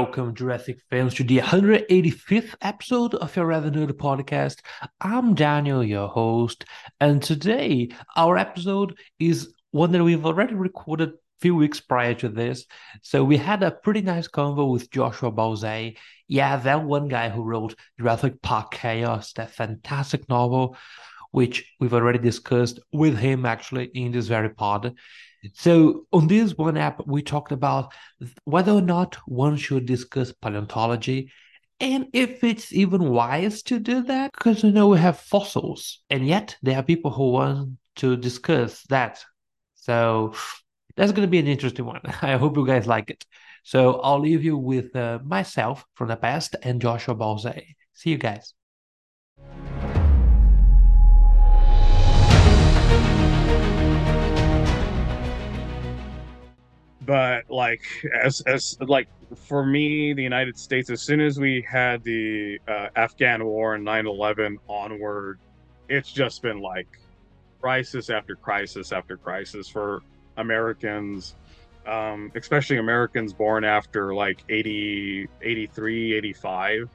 Welcome, Jurassic fans, to the 185th episode of your Rather Nerd podcast. I'm Daniel, your host, and today our episode is one that we've already recorded a few weeks prior to this. So we had a pretty nice convo with Joshua Ballze. Yeah, that one guy who wrote Jurassic Park Chaos, that fantastic novel, which we've already discussed with him actually in this very pod. So on this one app, we talked about whether or not one should discuss paleontology and if it's even wise to do that, because you know we have fossils, and yet there are people who want to discuss that. So that's going to be an interesting one. I hope you guys like it. So I'll leave you with uh, myself from the past and Joshua Ballze. See you guys. But like as as like for me the united states as soon as we had the uh, afghan war and 9-11 onward it's just been like crisis after crisis after crisis for americans um, especially americans born after like 80 83 85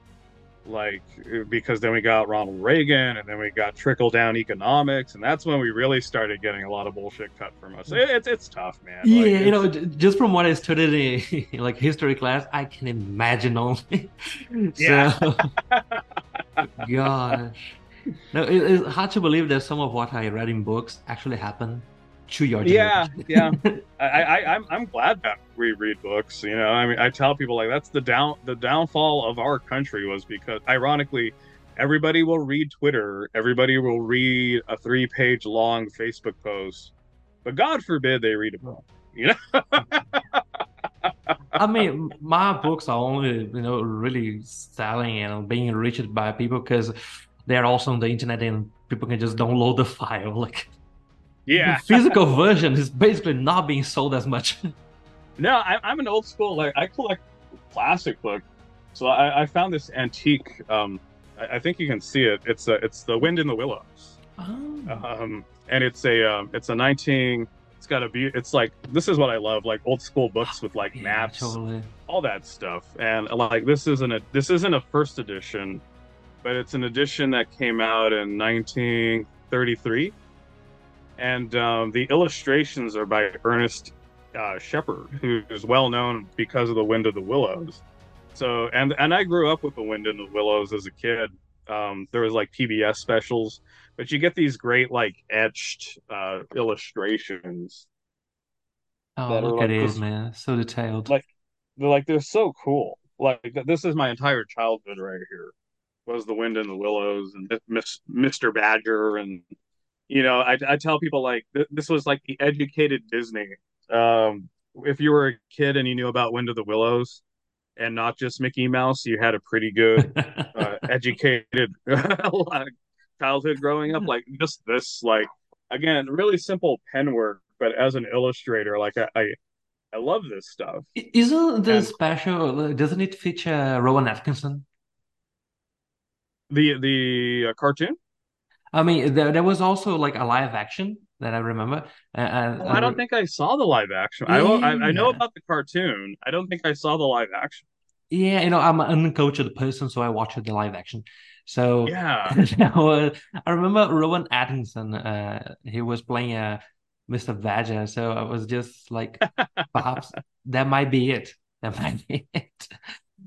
like because then we got Ronald Reagan and then we got trickle down economics and that's when we really started getting a lot of bullshit cut from us. It, it's it's tough, man. Yeah, like, you know, just from what I studied in like history class, I can imagine only. yeah. So, gosh, no, it, it's hard to believe that some of what I read in books actually happened to your yeah yeah. I, I i'm i'm glad that we read books you know. I mean i tell people like that's the down the downfall of our country was because ironically everybody will read twitter everybody will read a three page long facebook post but god forbid they read a book you know? I mean, my books are only, you know, really selling and being reached by people because they're also on the internet and people can just download the file. Like, yeah. The physical version is basically not being sold as much. no, I, am an old school. Like I collect classic book, so I, I found this antique. Um, I, I, think you can see it. It's a, it's the Wind in the Willows. Oh. Um, and it's a um, it's a 19. It's got a be. It's like this is what I love, like old school books with like yeah, maps, totally. all that stuff. And like this isn't a this isn't a first edition, but it's an edition that came out in 1933 and um, the illustrations are by Ernest uh, Shepard, who is well known because of the Wind of the Willows. So, and and I grew up with the Wind in the Willows as a kid. Um, there was like PBS specials, but you get these great like etched uh, illustrations. Oh, look at like, man! So detailed. Like, they're like they're so cool. Like this is my entire childhood right here. Was the Wind in the Willows and Miss Mr. Badger and you know, I, I tell people like th- this was like the educated Disney. Um, if you were a kid and you knew about Wind of the Willows and not just Mickey Mouse, you had a pretty good uh, educated childhood growing up. Like just this, like again, really simple pen work, but as an illustrator, like I, I, I love this stuff. Isn't the and, special? Doesn't it feature Rowan Atkinson? The the uh, cartoon. I mean, there, there was also like a live action that I remember. Uh, oh, I don't think I saw the live action. Yeah. I, I, I know about the cartoon. I don't think I saw the live action. Yeah, you know, I'm an uncultured person, so I watched the live action. So yeah, I remember Rowan Atkinson. Uh, he was playing uh, Mr. Badger, so I was just like, perhaps that might be it. That might be it.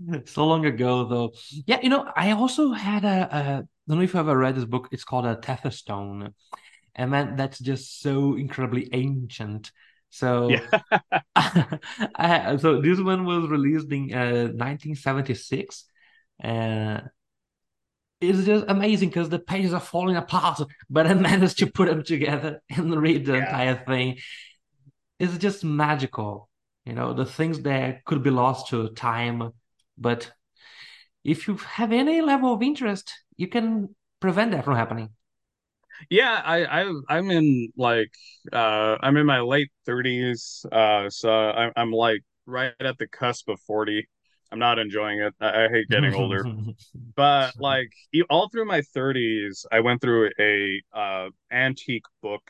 so long ago, though. Yeah, you know, I also had a, a don't know if you ever read this book. It's called a Tetherstone, and man, that's just so incredibly ancient. So, yeah. I, so this one was released in uh, 1976, and it's just amazing because the pages are falling apart, but I managed to put them together and read the yeah. entire thing. It's just magical, you know. The things that could be lost to time, but if you have any level of interest, you can prevent that from happening. Yeah, I, I I'm in like uh I'm in my late 30s. Uh so I'm I'm like right at the cusp of 40. I'm not enjoying it. I, I hate getting older. but like all through my 30s, I went through a uh antique book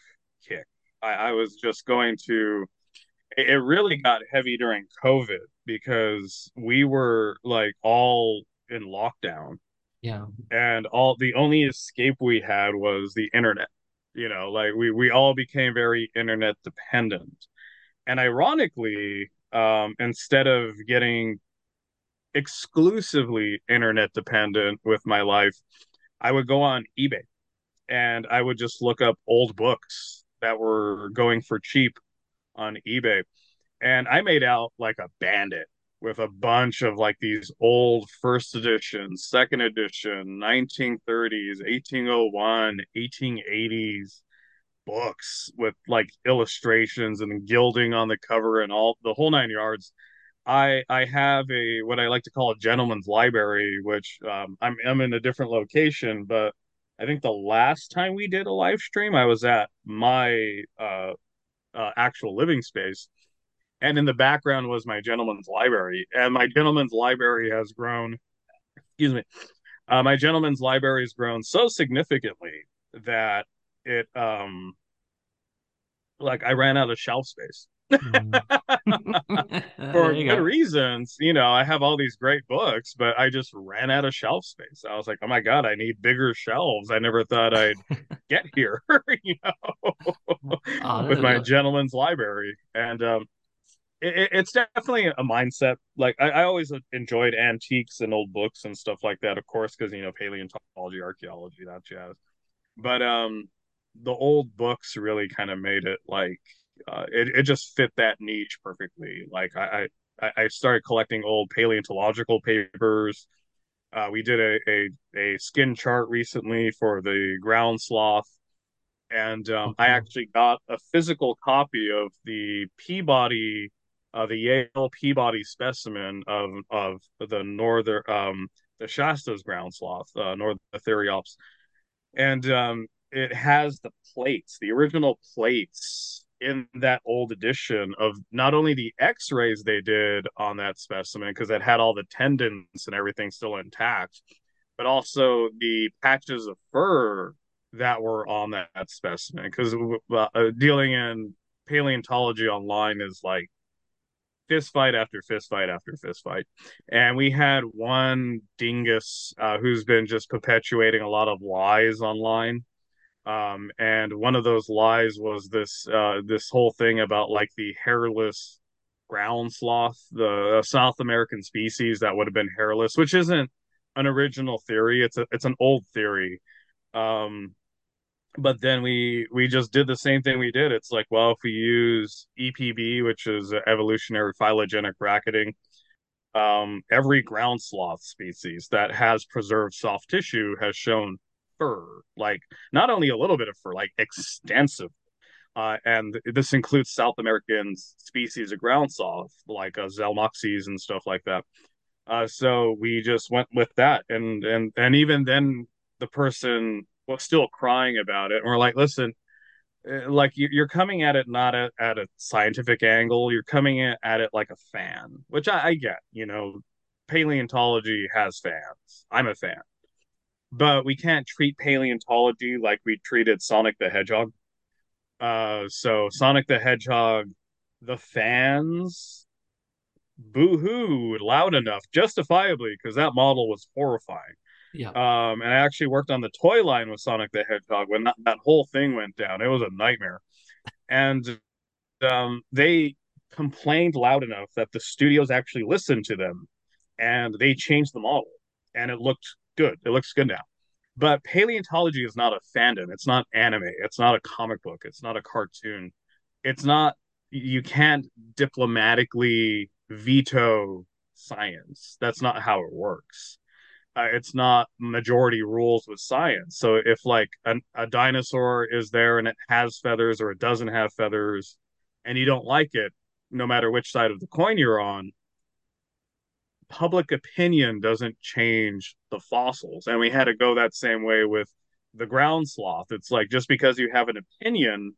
kick. I, I was just going to it really got heavy during COVID because we were like all in lockdown. Yeah. And all the only escape we had was the internet. You know, like we we all became very internet dependent. And ironically, um, instead of getting exclusively internet dependent with my life, I would go on eBay and I would just look up old books that were going for cheap on eBay. And I made out like a bandit with a bunch of like these old first edition, second edition, 1930s, 1801, 1880s books with like illustrations and gilding on the cover and all the whole nine yards. I I have a what I like to call a gentleman's library, which um, I'm I'm in a different location, but I think the last time we did a live stream, I was at my uh, uh, actual living space, and in the background was my gentleman's library, and my gentleman's library has grown. Excuse me, uh, my gentleman's library has grown so significantly that it um like I ran out of shelf space. Mm. For good go. reasons, you know, I have all these great books, but I just ran out of shelf space. I was like, oh my God, I need bigger shelves. I never thought I'd get here, you know, oh, with my gentleman's library. And um, it, it's definitely a mindset. Like, I, I always enjoyed antiques and old books and stuff like that, of course, because, you know, paleontology, archaeology, that jazz. But um, the old books really kind of made it like uh, it, it just fit that niche perfectly. Like I, I, I started collecting old paleontological papers. Uh, we did a, a, a skin chart recently for the ground sloth, and um. I actually got a physical copy of the Peabody, uh, the Yale Peabody specimen of of the northern um, the Shasta's ground sloth, uh, Nothrotheriops, and um, it has the plates, the original plates in that old edition of not only the x-rays they did on that specimen because it had all the tendons and everything still intact but also the patches of fur that were on that, that specimen. Because uh, dealing in paleontology online is like fist fight after fist fight after fist fight and we had one dingus uh, who's been just perpetuating a lot of lies online um, and one of those lies was this uh, this whole thing about like the hairless ground sloth, the South American species that would have been hairless, which isn't an original theory. It's a it's an old theory. Um, but then we we just did the same thing we did. It's like, well, if we use EPB, which is evolutionary phylogenetic bracketing, um, every ground sloth species that has preserved soft tissue has shown fur, like not only a little bit of fur, like extensive. Uh, and this includes South American species of ground sloth, like uh, Zalmoxes and stuff like that. Uh, so we just went with that, and and and even then, the person was still crying about it. And we're like, listen, uh, like you're coming at it not at, at a scientific angle. You're coming at it like a fan, which I, I get. You know, paleontology has fans. I'm a fan but we can't treat paleontology like we treated Sonic the Hedgehog. Uh, so Sonic the Hedgehog, the fans boo-hoo loud enough, justifiably, because that model was horrifying. Yeah. Um, and I actually worked on the toy line with Sonic the Hedgehog when that, that whole thing went down. It was a nightmare. And um, they complained loud enough that the studios actually listened to them and they changed the model and it looked good. It looks good now. But paleontology is not a fandom. It's not anime. It's not a comic book. It's not a cartoon. It's not, you can't diplomatically veto science. That's not how it works. Uh, it's not majority rules with science. So if like an, a dinosaur is there and it has feathers or it doesn't have feathers and you don't like it, no matter which side of the coin you're on, public opinion doesn't change the fossils. And we had to go that same way with the ground sloth. It's like just because you have an opinion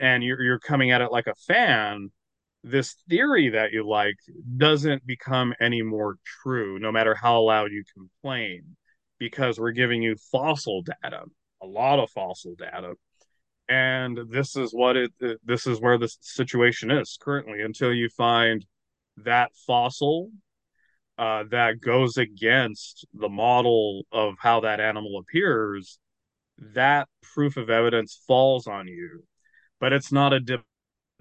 and you're you're coming at it like a fan, this theory that you like doesn't become any more true, no matter how loud you complain, because we're giving you fossil data, a lot of fossil data. And this is what it this is where the situation is currently until you find that fossil uh, that goes against the model of how that animal appears, that proof of evidence falls on you. But it's not a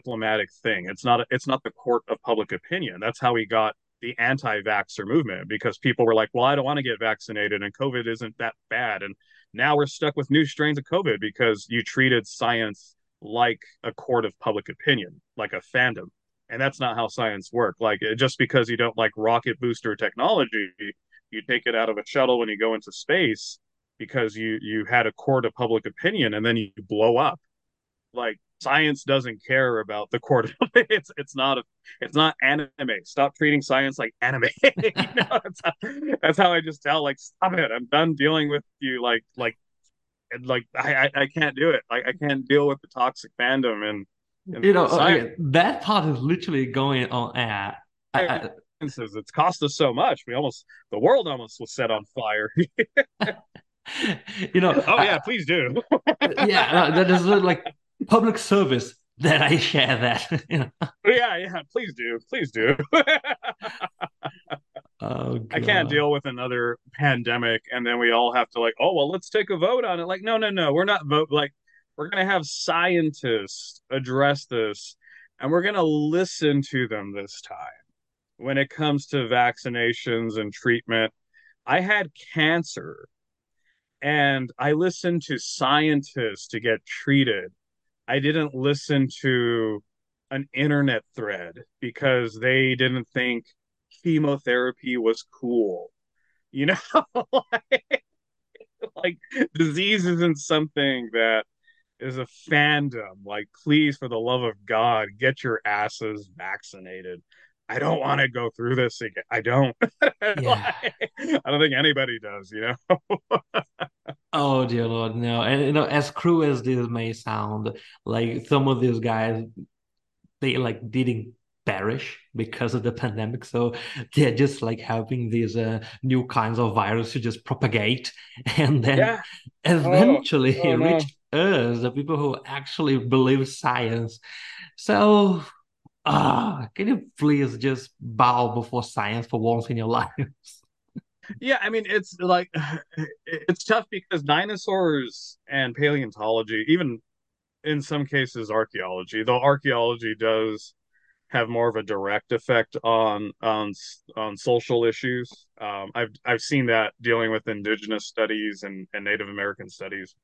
diplomatic thing. It's not. It's not the court of public opinion. That's how we got the anti-vaxxer movement because people were like, "Well, I don't want to get vaccinated, and COVID isn't that bad." And now we're stuck with new strains of COVID because you treated science like a court of public opinion, like a fandom and that's not how science works like just because you don't like rocket booster technology you take it out of a shuttle when you go into space because you you had a court of public opinion and then you blow up like science doesn't care about the court it's it's not a it's not anime stop treating science like anime you know that's how, that's how i just tell like stop it i'm done dealing with you like like like I, I i can't do it like i can't deal with the toxic fandom and you know, okay, that part is literally going on. I, I, it's cost us so much. We almost the world almost was set on fire. you know. Oh yeah, please do. yeah, that is like public service that I share that. You know? Yeah, yeah, please do, please do. oh. I can't deal with another pandemic, and then we all have to like, oh well, let's take a vote on it. Like, no, no, no, we're not vote. Like, we're going to have scientists address this and we're going to listen to them this time when it comes to vaccinations and treatment. I had cancer and I listened to scientists to get treated. I didn't listen to an internet thread because they didn't think chemotherapy was cool. You know, like, like disease isn't something that is a fandom. Like, please, for the love of God, get your asses vaccinated. I don't want to go through this again. I don't. Yeah. I don't think anybody does, you know. oh dear Lord, no. And you know, as cruel as this may sound, like some of these guys, they like didn't perish because of the pandemic. So they're just like helping these uh, new kinds of virus to just propagate and then yeah. eventually oh, oh, reach us, the people who actually believe science. So, ah, can you please just bow before science for once in your lives? Yeah, I mean, it's like it's tough because dinosaurs and paleontology, even in some cases archaeology, though archaeology does have more of a direct effect on on on social issues. Um, I've I've seen that dealing with indigenous studies and, and Native American studies.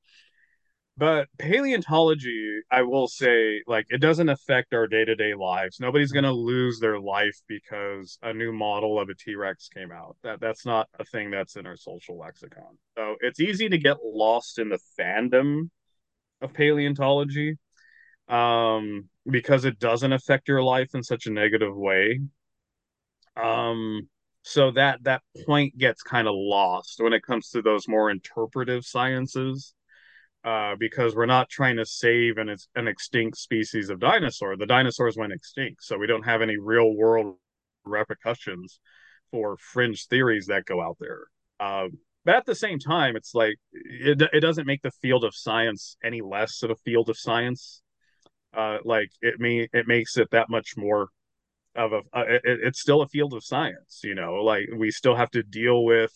But paleontology, I will say, like it doesn't affect our day to day lives. Nobody's gonna lose their life because a new model of a T Rex came out. That that's not a thing that's in our social lexicon. So it's easy to get lost in the fandom of paleontology um, because it doesn't affect your life in such a negative way. Um, so that that point gets kind of lost when it comes to those more interpretive sciences uh, because we're not trying to save an, an extinct species of dinosaur. The dinosaurs went extinct, so we don't have any real world repercussions for fringe theories that go out there. Uh, but at the same time, it's like it, it doesn't make the field of science any less of a field of science. Uh, like it me it makes it that much more of a uh, it, it's still a field of science. You know, like we still have to deal with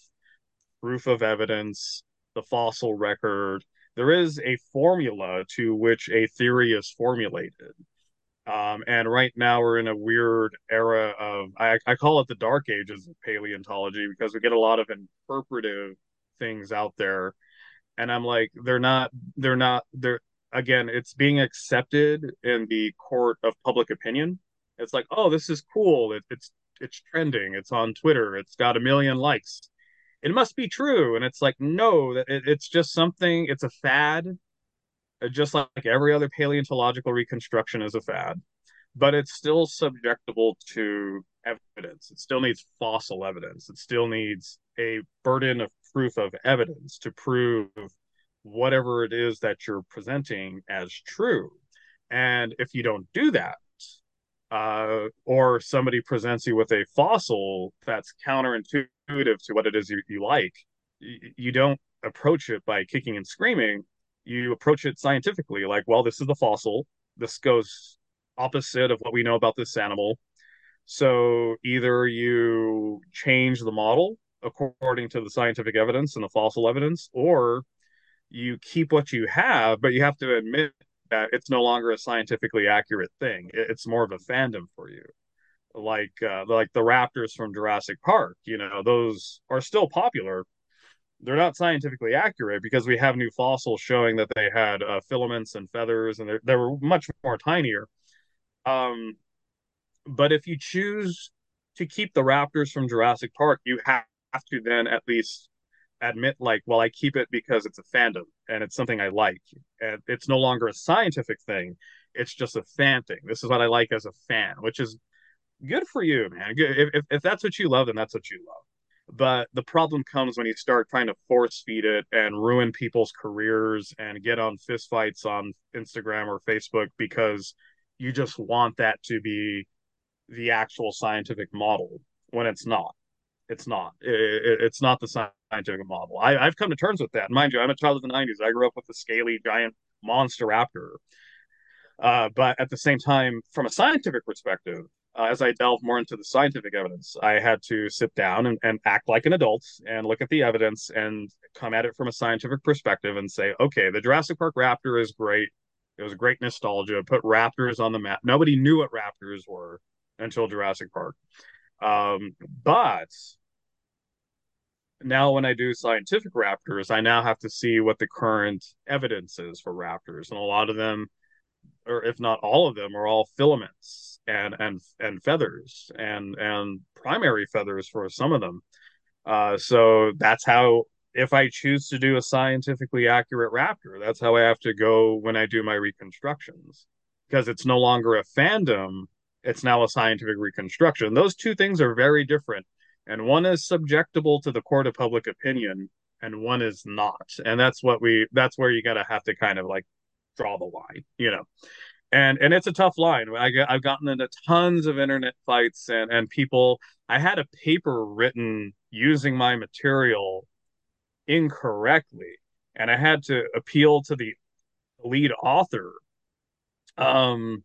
proof of evidence, the fossil record, there is a formula to which a theory is formulated. Um, and right now we're in a weird era of I, I call it the dark ages of paleontology because we get a lot of interpretive things out there. And i'm like they're not they're not they're again it's being accepted in the court of public opinion. It's like oh this is cool. It, it's it's trending. It's on twitter. It's got a million likes it must be true. And it's like no that it, it's just something it's a fad. Uh, just like every other paleontological reconstruction is a fad but it's still subjectable to evidence. It still needs fossil evidence. It still needs a burden of proof of evidence to prove whatever it is that you're presenting as true. And if you don't do that uh, or somebody presents you with a fossil that's counterintuitive to what it is you, you like, you, you don't approach it by kicking and screaming. You approach it scientifically, like, well, this is the fossil. This goes opposite of what we know about this animal. So either you change the model according to the scientific evidence and the fossil evidence, or you keep what you have, but you have to admit that it's no longer a scientifically accurate thing. It's more of a fandom for you. Like uh, like the raptors from Jurassic Park, you know, those are still popular. They're not scientifically accurate because we have new fossils showing that they had uh, filaments and feathers, and they were much more tinier. Um, but if you choose to keep the raptors from Jurassic Park, you have to then at least admit like well i keep it because it's a fandom and it's something i like. And it's no longer a scientific thing it's just a fan thing. This is what i like as a fan which is good for you man. If, if, if that's what you love then that's what you love. But the problem comes when you start trying to force feed it and ruin people's careers and get on fistfights on instagram or facebook because you just want that to be the actual scientific model when it's not it's not. It, it's not the scientific model. I, have come to terms with that. Mind you, I'm a child of the 90s. I grew up with a scaly, giant monster raptor. Uh, but at the same time, from a scientific perspective, uh, as I delve more into the scientific evidence, I had to sit down and, and act like an adult and look at the evidence and come at it from a scientific perspective and say, okay, the Jurassic Park raptor is great. It was great nostalgia. Put raptors on the map. Nobody knew what raptors were until Jurassic Park. Um, but now when I do scientific raptors, I now have to see what the current evidence is for raptors, and a lot of them, or if not all of them, are all filaments and and and feathers and and primary feathers for some of them. Uh, so that's how if I choose to do a scientifically accurate raptor, that's how I have to go when I do my reconstructions because it's no longer a fandom it's now a scientific reconstruction. Those two things are very different. And one is subjectable to the court of public opinion and one is not. And that's what we that's where you gotta have to kind of like draw the line, you know. And and it's a tough line. I I've gotten into tons of internet fights and and people I had a paper written using my material incorrectly and I had to appeal to the lead author um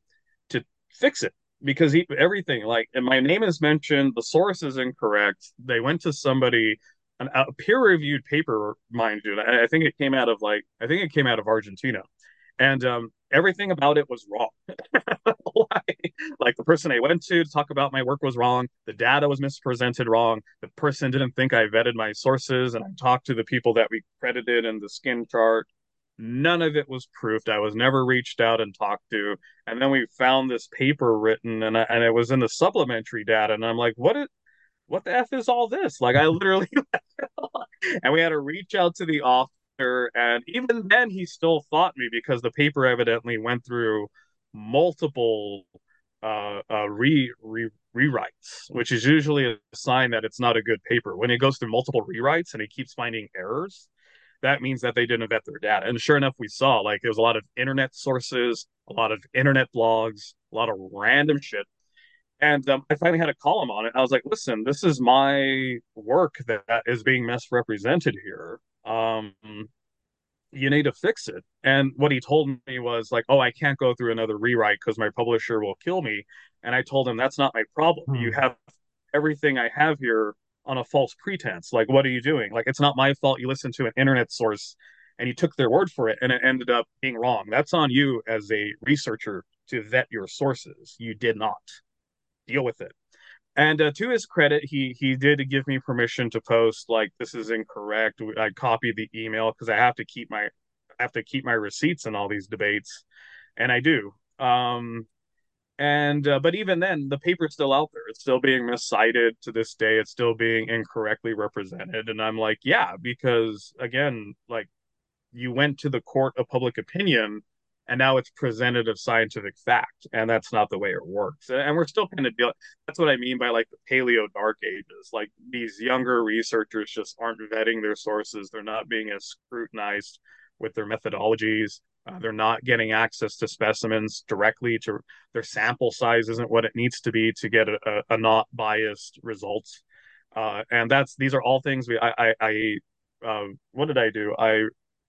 to fix it because he, everything like and my name is mentioned the source is incorrect. They went to somebody an, a peer-reviewed paper mind you I, I think it came out of like i think it came out of argentina. And um, everything about it was wrong. Like the person i went to to talk about my work was wrong. The data was mispresented wrong. The person didn't think i vetted my sources and i talked to the people that we credited in the skin chart None of it was proofed. I was never reached out and talked to. And then we found this paper written, and I, and it was in the supplementary data. And I'm like, what what the f is all this? Like I literally, and we had to reach out to the author, and even then he still fought me because the paper evidently went through multiple uh, uh, re, re rewrites, which is usually a sign that it's not a good paper. When it goes through multiple rewrites and it keeps finding errors, that means that they didn't vet their data. And sure enough, we saw like there was a lot of internet sources, a lot of internet blogs, a lot of random shit. And um, I finally had a column on it. I was like, listen, this is my work that, is being misrepresented here. Um, you need to fix it. And what he told me was like, oh, I can't go through another rewrite because my publisher will kill me. And I told him that's not my problem. Hmm. You have everything I have here on a false pretense. Like, what are you doing? Like, it's not my fault you listened to an internet source and you took their word for it and it ended up being wrong. That's on you as a researcher to vet your sources. You did not deal with it. And uh, to his credit, he he did give me permission to post like this is incorrect. I copied the email because I have to keep my I have to keep my receipts in all these debates, and I do. Um, and uh, but even then the paper's still out there. It's still being miscited to this day. It's still being incorrectly represented. And i'm like yeah because again like you went to the court of public opinion and now it's presented of scientific fact and that's not the way it works. And we're still kind of dealing that's what i mean by like the paleo dark ages. Like these younger researchers just aren't vetting their sources. They're not being as scrutinized with their methodologies uh, they're not getting access to specimens directly to their sample size isn't what it needs to be to get a, a, a not biased results. Uh, and that's these are all things we I I, I uh, what did I do? I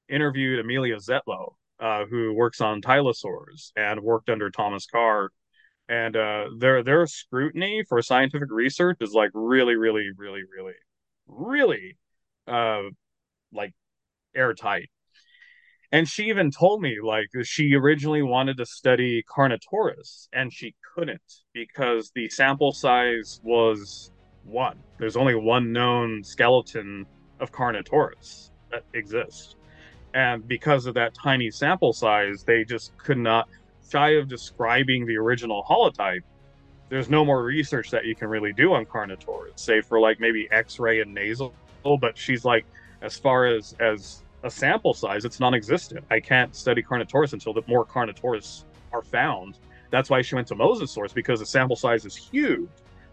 interviewed Amelia Zietlow, uh, who works on tylosaurs and worked under Thomas Carr and uh, their their scrutiny for scientific research is like really, really, really, really, really, uh, like airtight. And she even told me like she originally wanted to study Carnotaurus and she couldn't because the sample size was one. There's only one known skeleton of Carnotaurus that exists. And because of that tiny sample size, they just could not, shy of describing the original holotype, there's no more research that you can really do on Carnotaurus, save for like maybe X-ray and nasal. But she's like, as far as as a sample size, it's non-existent. I can't study Carnotaurus until the more Carnotaurus are found. That's why she went to Mosasaurus because the sample size is huge,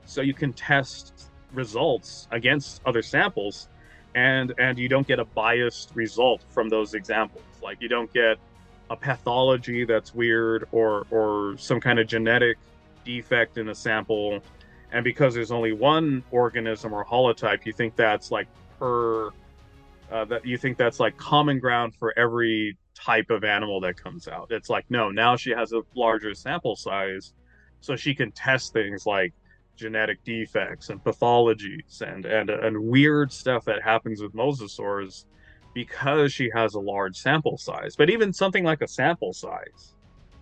so you can test results against other samples, and and you don't get a biased result from those examples. Like you don't get a pathology that's weird or or some kind of genetic defect in a sample, and because there's only one organism or holotype, you think that's like per uh, that you think that's like common ground for every type of animal that comes out. It's like no, now she has a larger sample size, so she can test things like genetic defects and pathologies and and and weird stuff that happens with mosasaurs because she has a large sample size. But even something like a sample size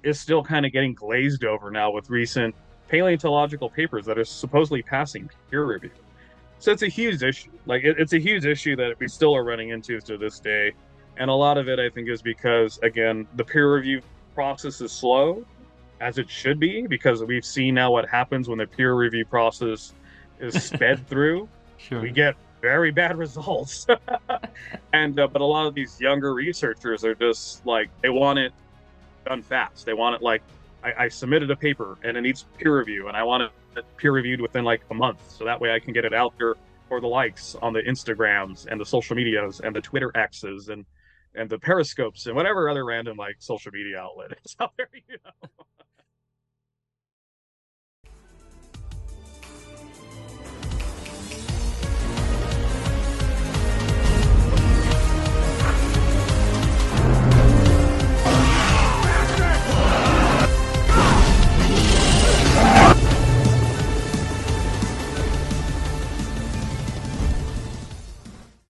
is still kind of getting glazed over now with recent paleontological papers that are supposedly passing peer review. So it's a huge issue. Like it, it's a huge issue that we still are running into to this day, and a lot of it I think is because again the peer review process is slow, as it should be, because we've seen now what happens when the peer review process is sped through. Sure. We get very bad results, and uh, but a lot of these younger researchers are just like they want it done fast. They want it like I, I submitted a paper and it needs peer review, and I want it peer reviewed within like a month, so that way I can get it out there for the likes on the Instagrams and the social medias and the Twitter X's and and the periscopes and whatever other random like social media outlet is out there. You know?